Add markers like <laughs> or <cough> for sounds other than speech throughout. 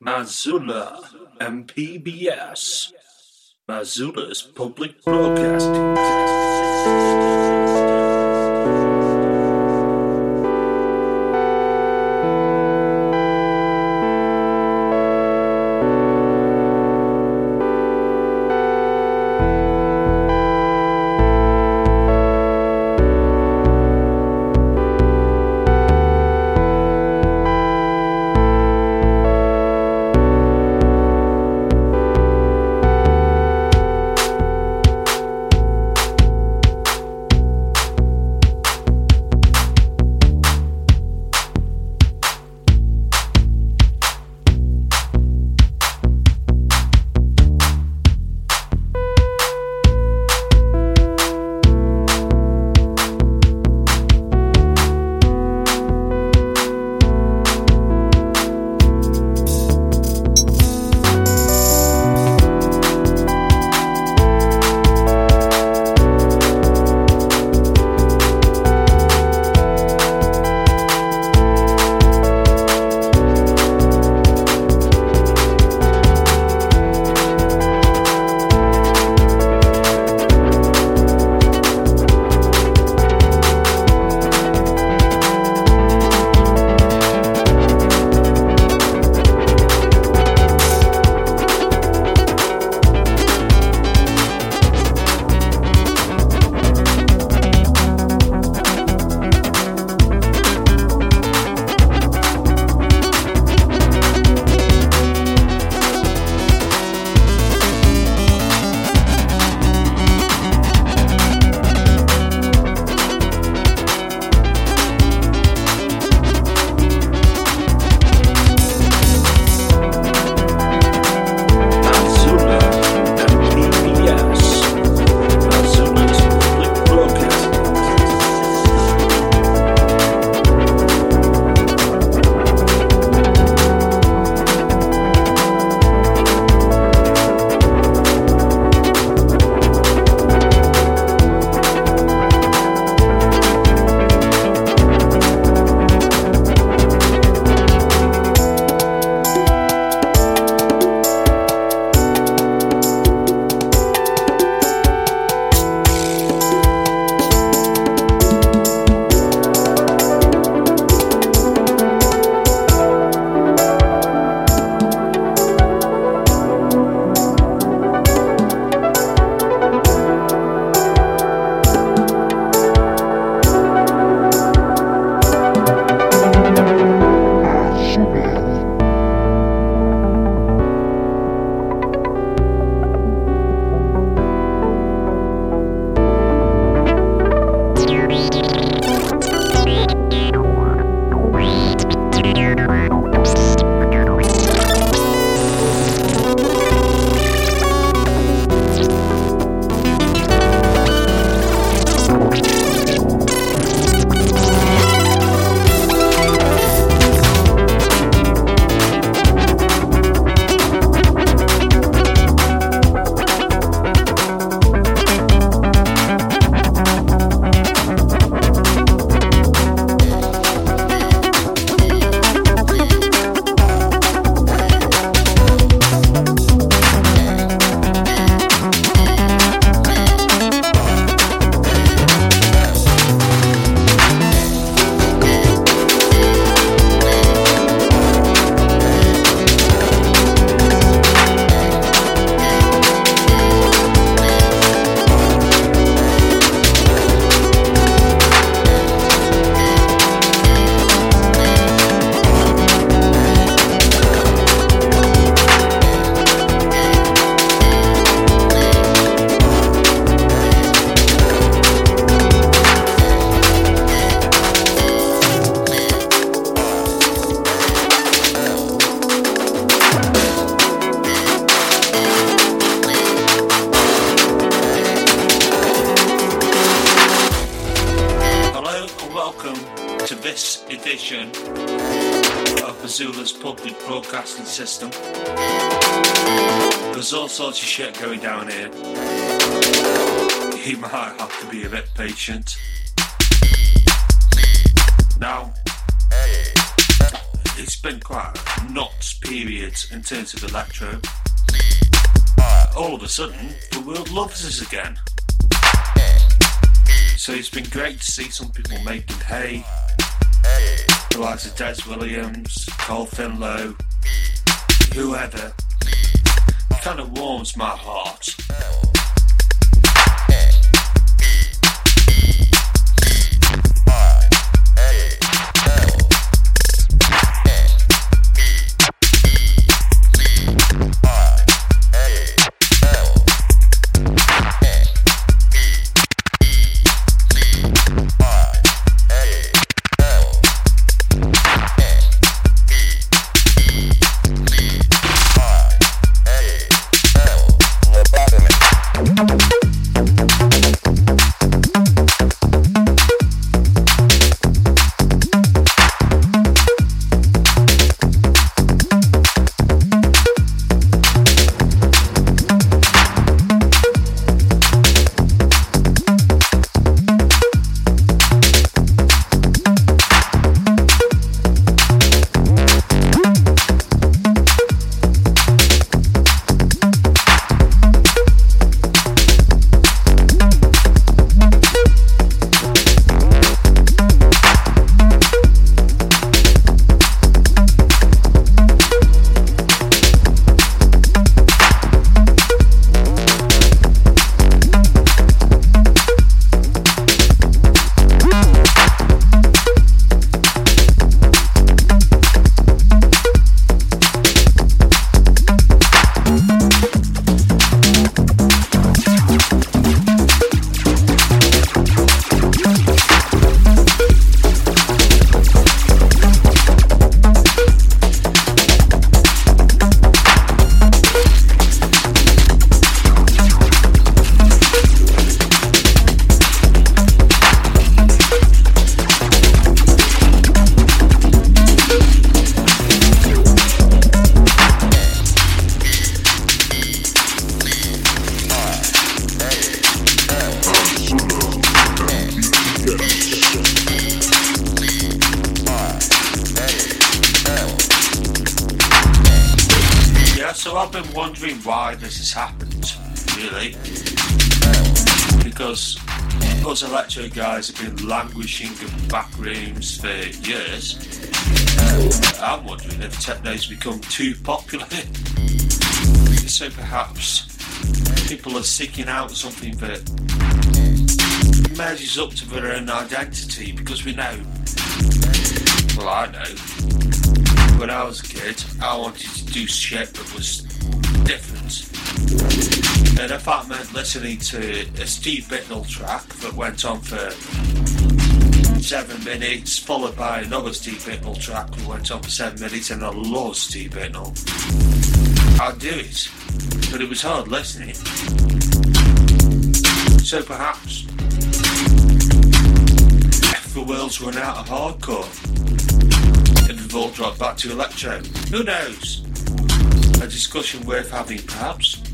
Missoula MPBS. Missoula's Public Broadcasting. Sorts of shit going down here. You might have to be a bit patient. Now, it's been quite a nuts period in terms of electro. All of a sudden, the world loves us again. So it's been great to see some people making hay. The likes of Dez Williams, Cole Finlow, whoever. It kind of warms my heart. Guys have been languishing in back rooms for years. I'm wondering if techno's become too popular. <laughs> so perhaps people are seeking out something that measures up to their own identity because we know, well, I know, when I was a kid, I wanted to do shit that was different. And if that listening to a Steve Bicknell track that went on for seven minutes, followed by another Steve Bicknell track that went on for seven minutes, and I love Steve Bicknell, I'd do it. But it was hard listening. So perhaps, if the world's run out of hardcore, and we've all dropped back to electro, who knows? A discussion worth having, perhaps.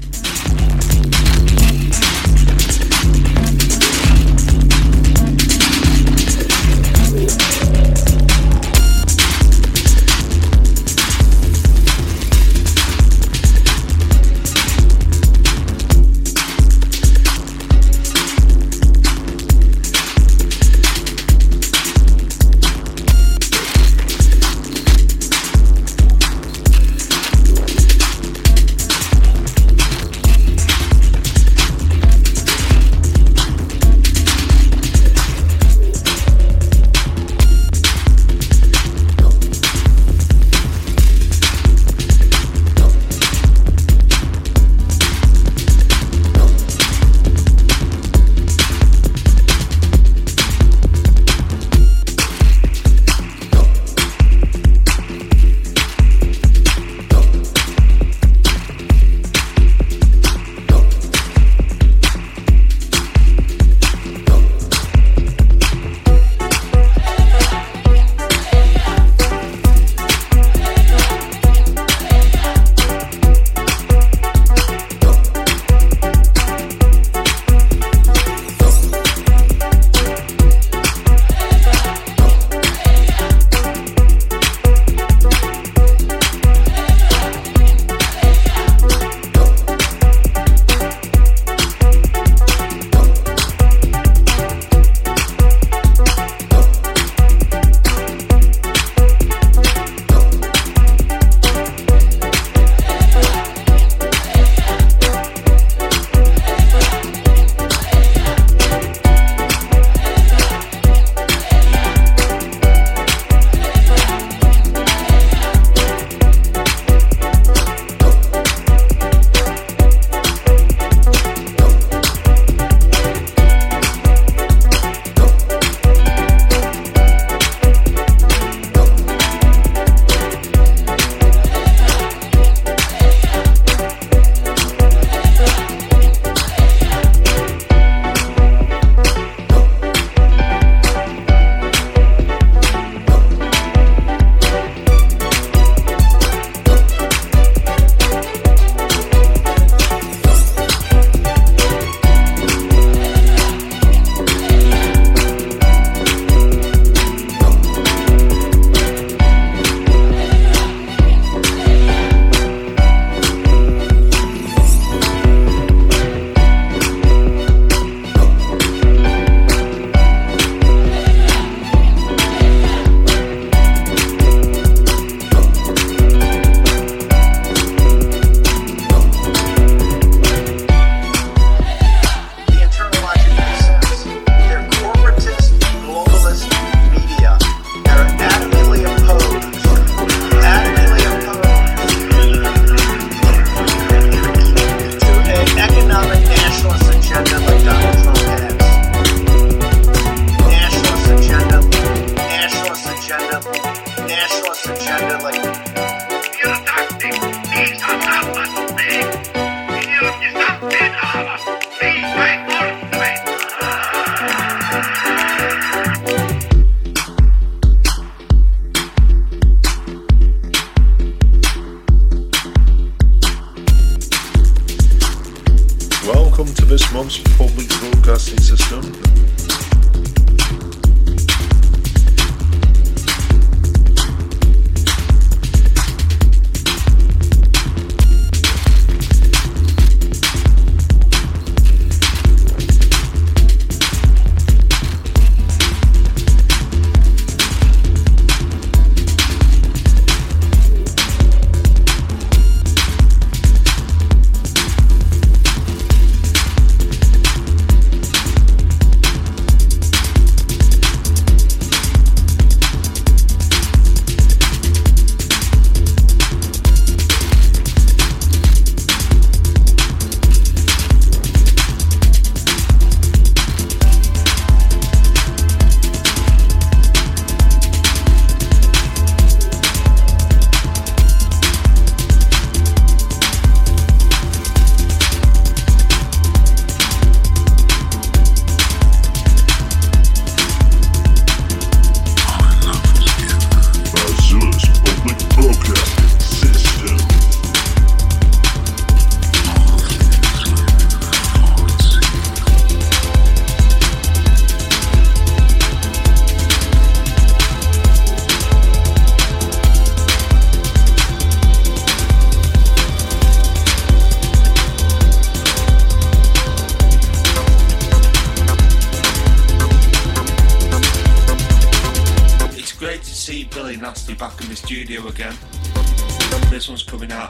September.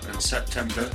in a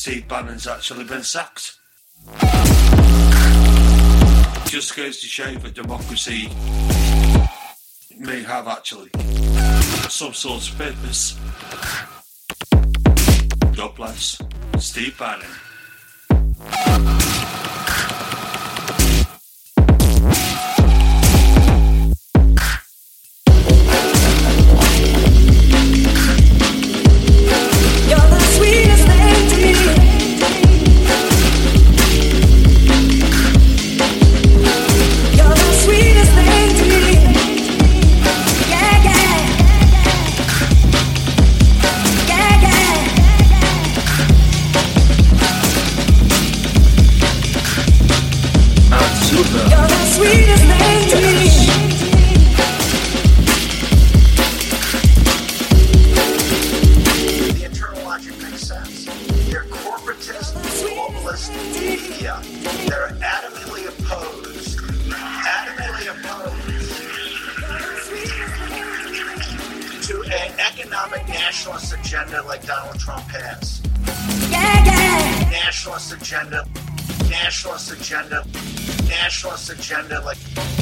Steve Bannon's actually been sacked. Just goes to show that democracy may have actually some sort of purpose. God bless Steve Bannon. nationalist agenda, nationalist agenda, nationalist agenda, like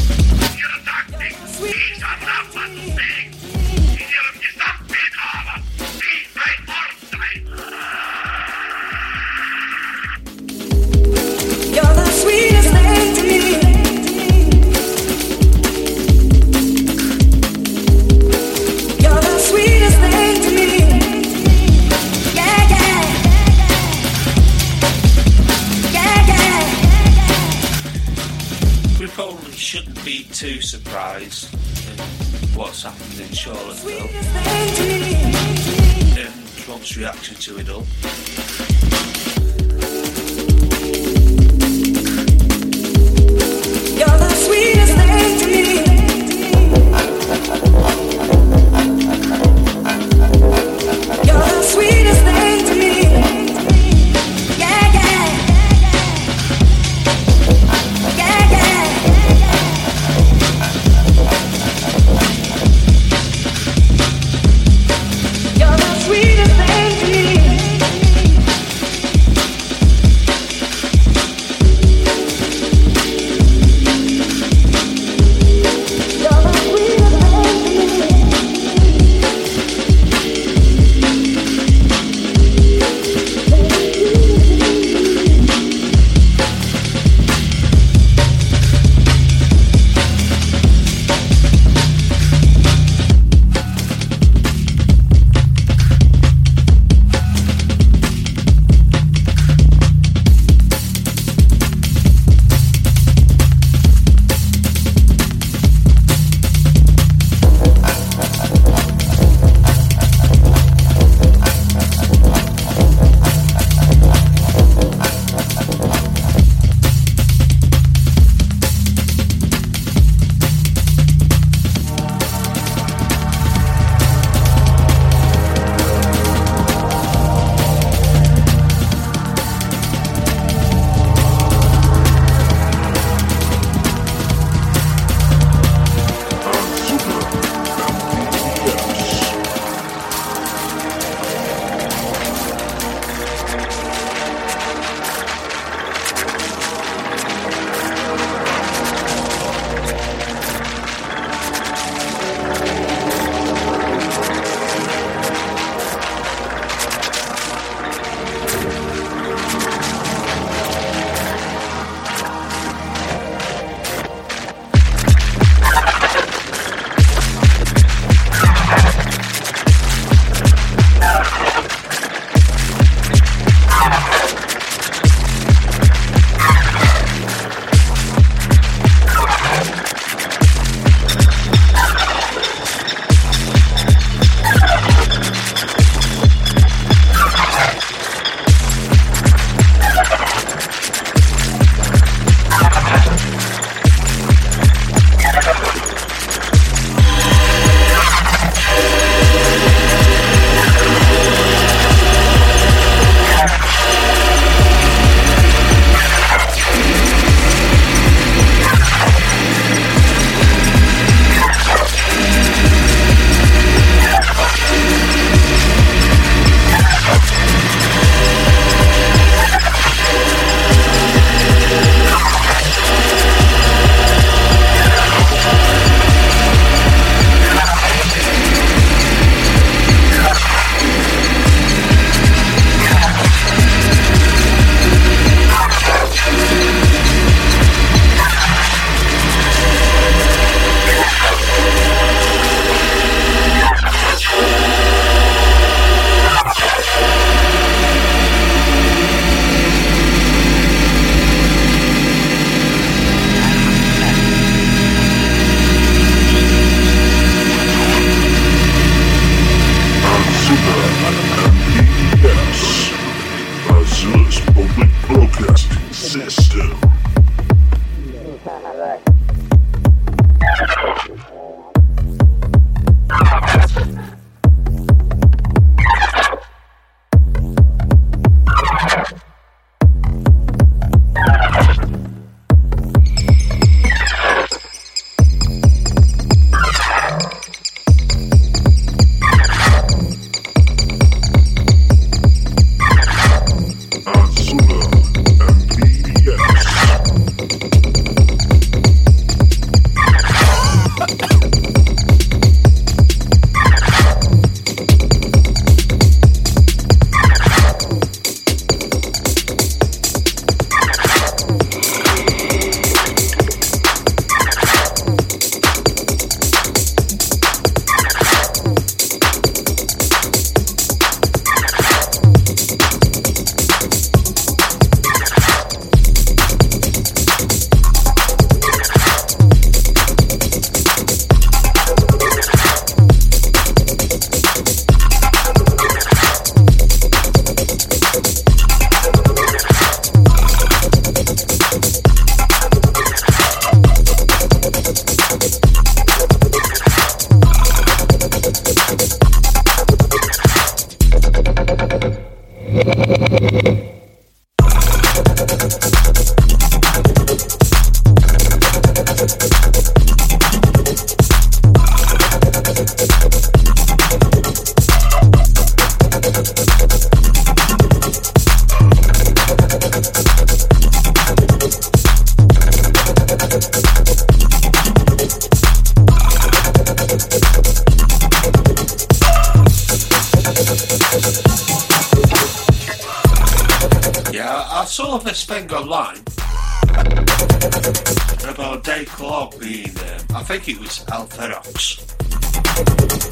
it was Alferox,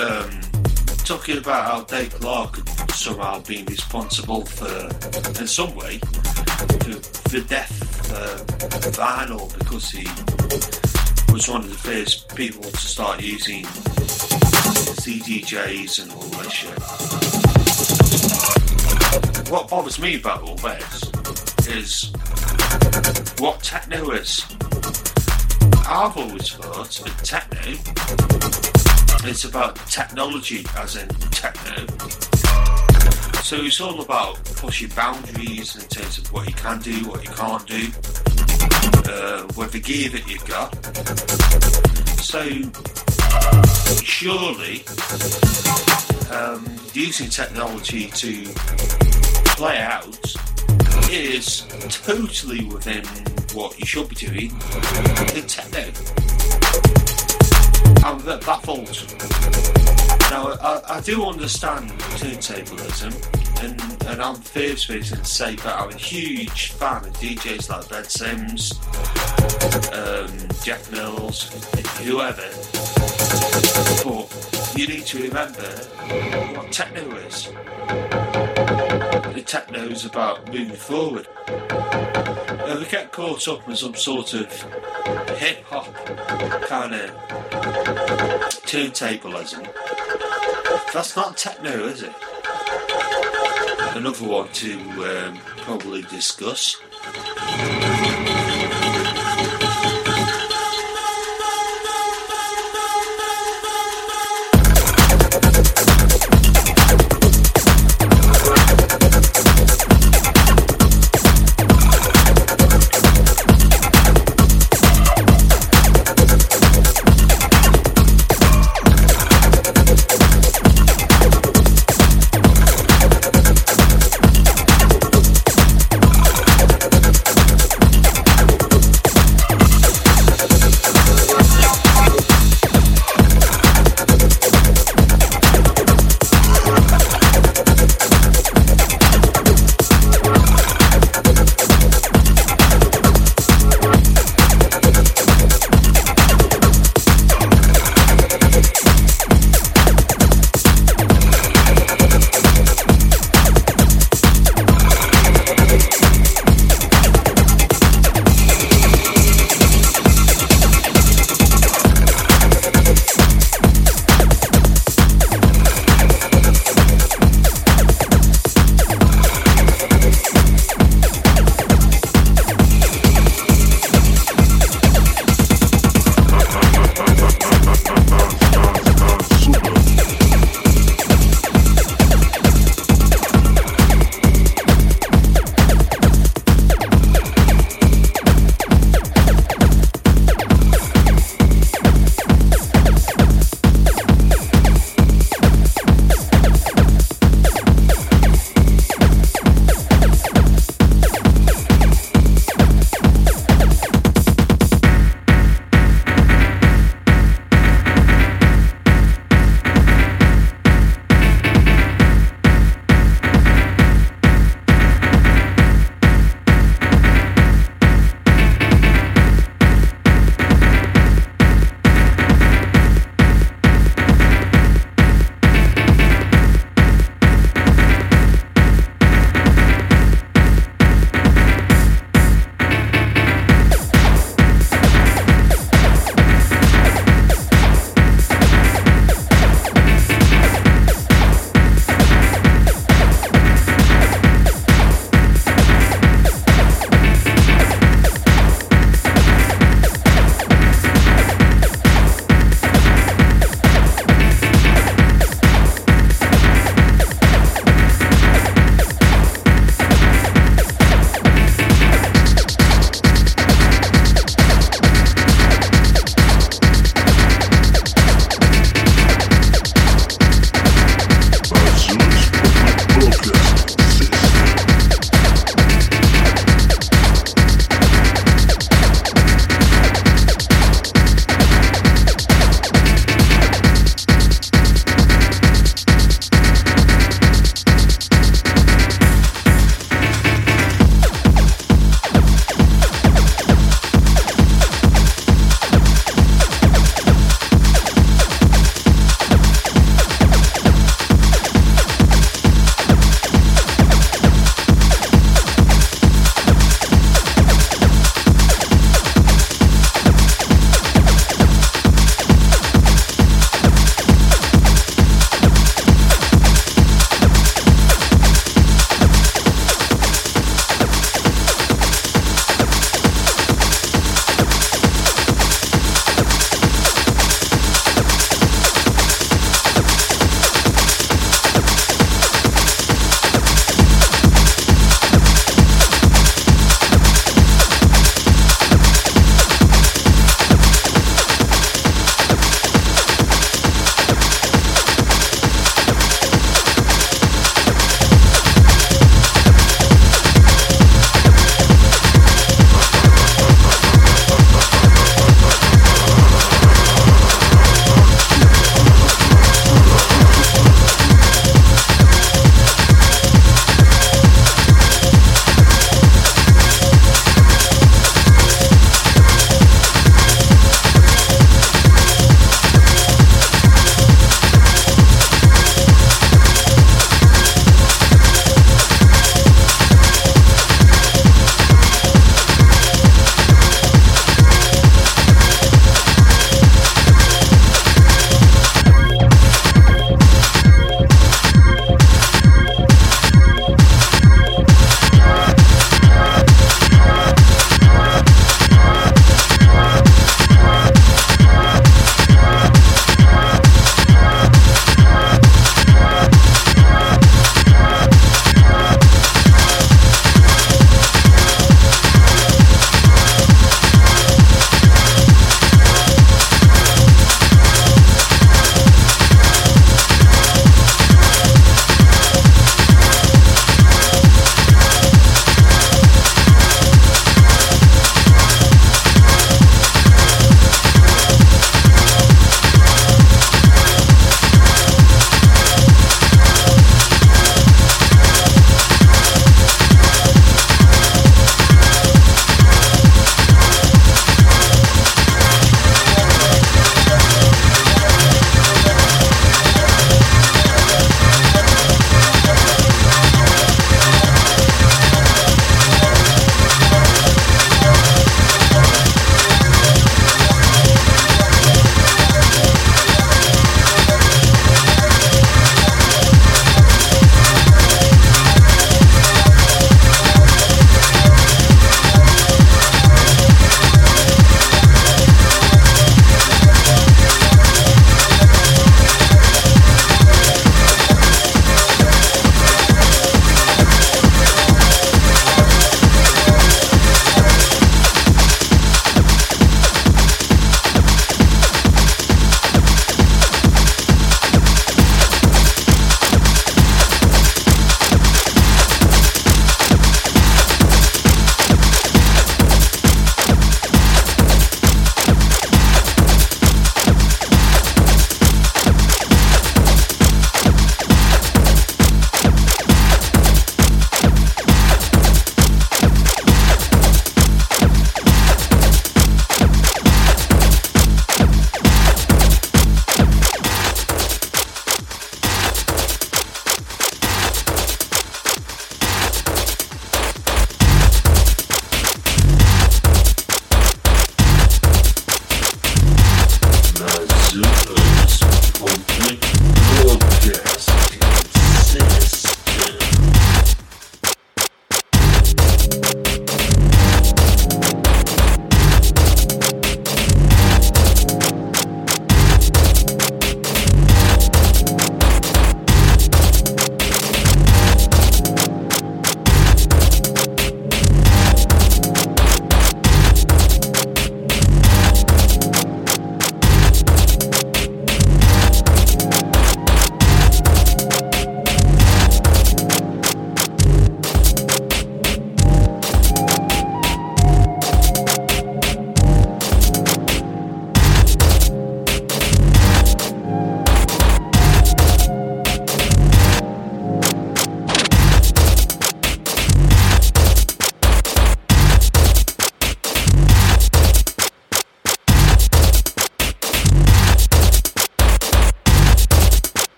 um, talking about how Dave Clarke somehow been responsible for, in some way, for the death of vinyl because he was one of the first people to start using CDJs and all that shit what bothers me about all this is what techno is. I've always thought that techno is about technology, as in techno. So it's all about pushing boundaries in terms of what you can do, what you can't do, uh, with the gear that you've got. So surely um, using technology to play out is totally within what you should be doing in techno. I'm a bit baffled. Now, I, I do understand turntablism, and, and I'm first person to say that I'm a huge fan of DJs like Ben Sims, um, Jeff Mills, whoever. But you need to remember what techno is the techno is about moving forward. If we get caught up in some sort of hip hop kind of turntablism, that's not techno, is it? Another one to um, probably discuss.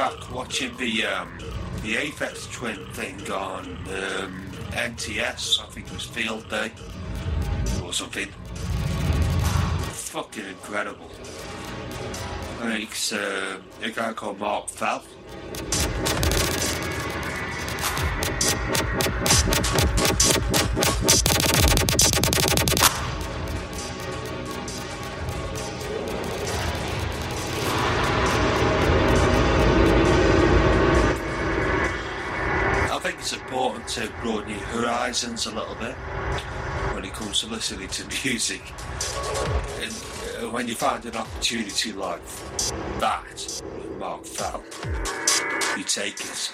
Watching the um, the Aphex Twin thing on um, NTS. I think it was Field Day or something. Fucking incredible. It's uh, a guy called Mark Fell. Broaden your horizons a little bit when it comes to listening to <laughs> music. And uh, when you find an opportunity like that, Mark Fell, you take it.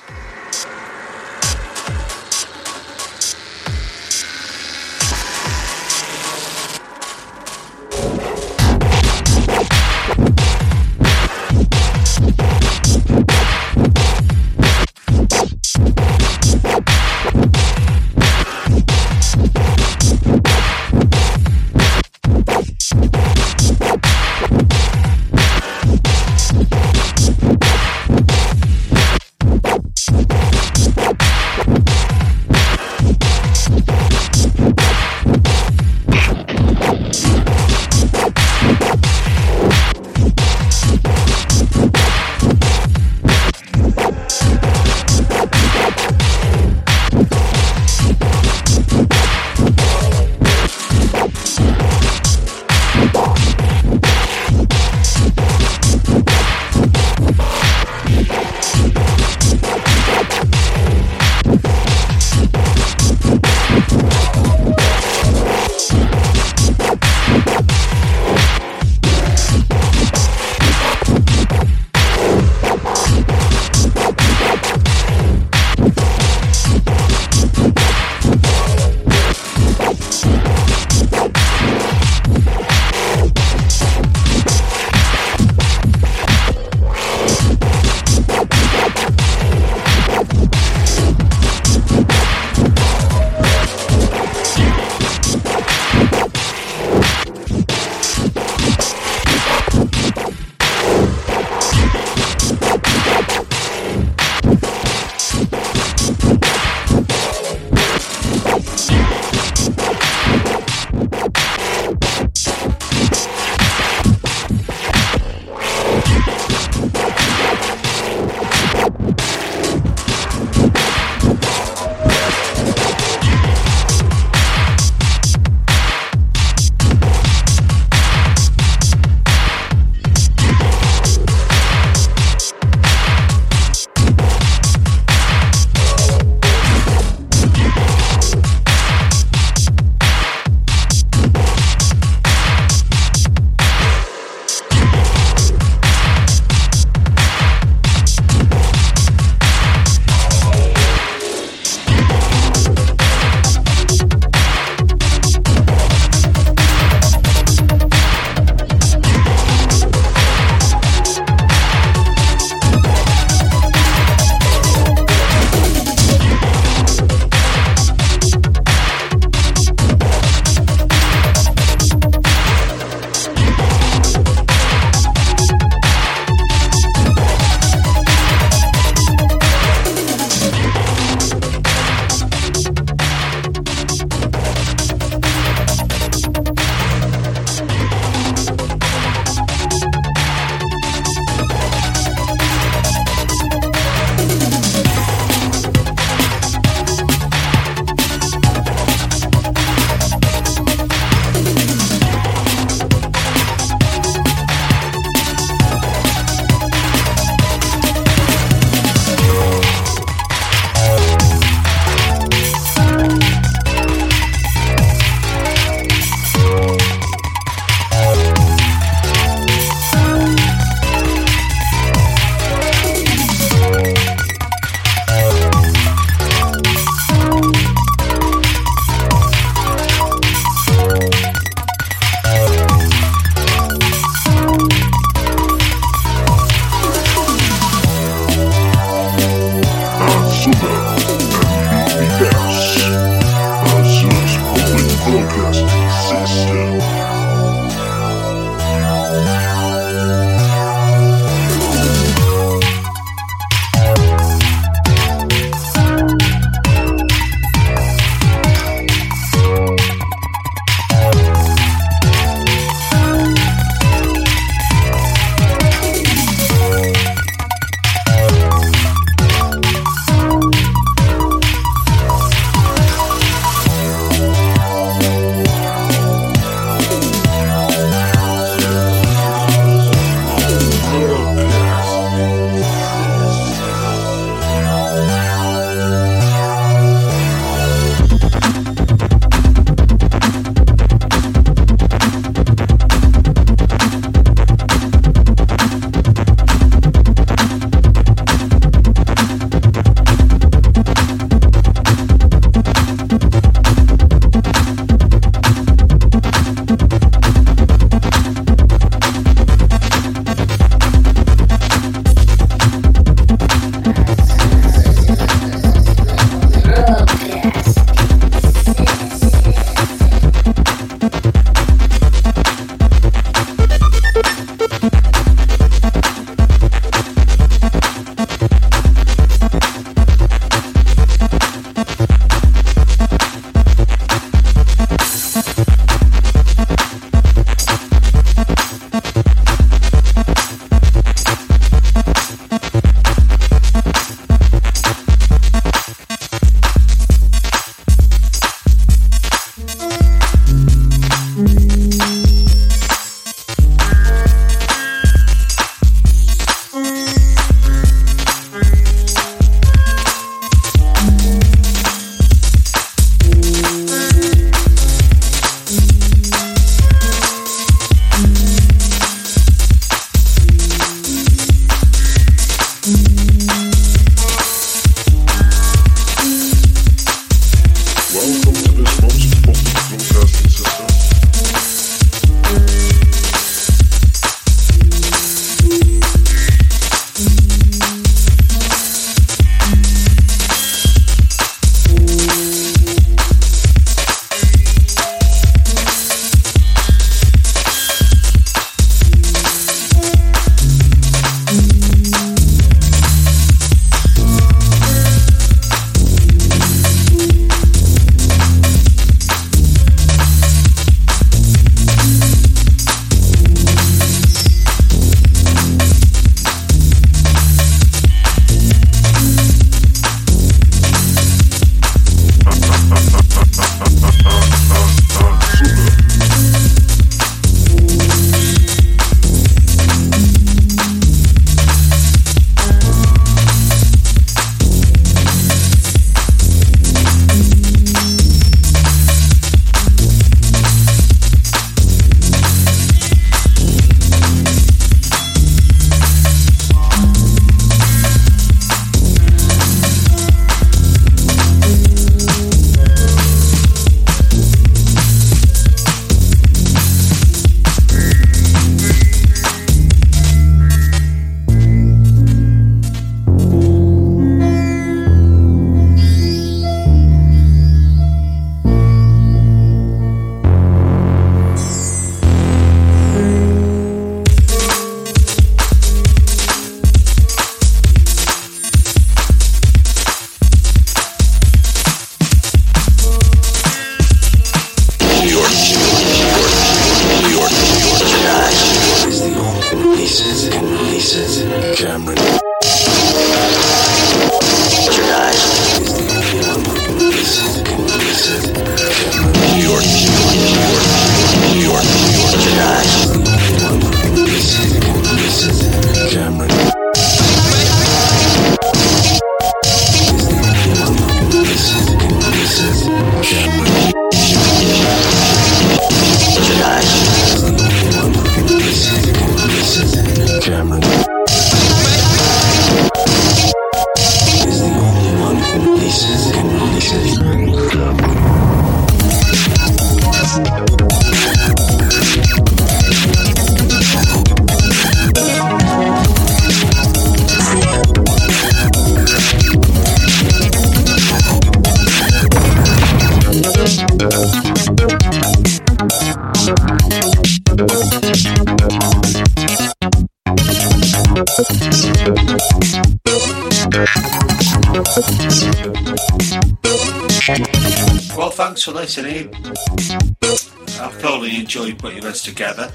Enjoyed putting this together.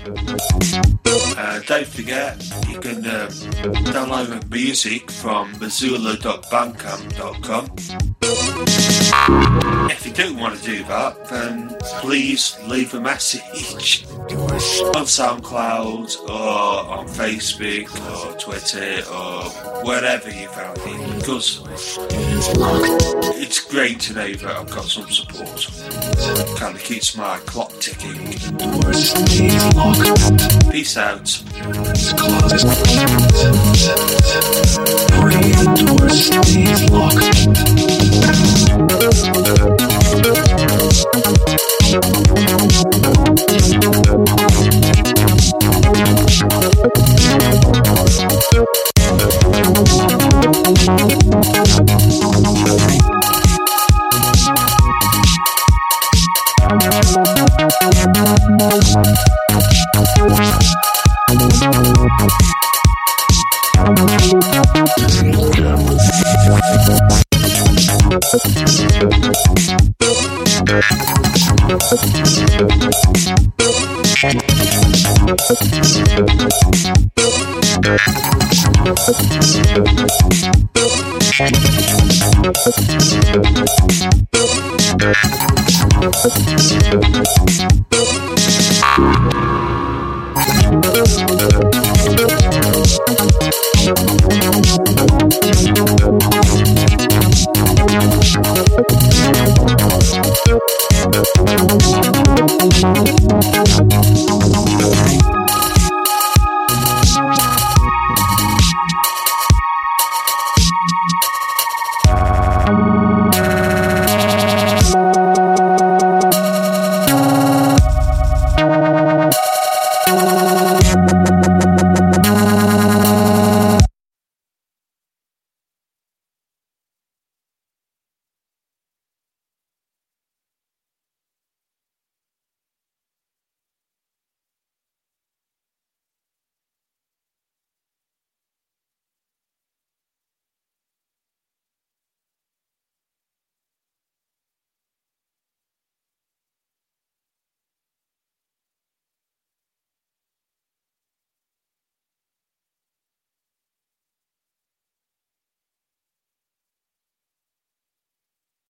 Uh, don't forget, you can uh, download music from missoula.bandcamp.com. If you don't want to do that, then please leave a message <laughs> on SoundCloud or on Facebook or Twitter or wherever you found it because it's great to know that I've got some support. Kind of keeps my clock ticking. Peace out.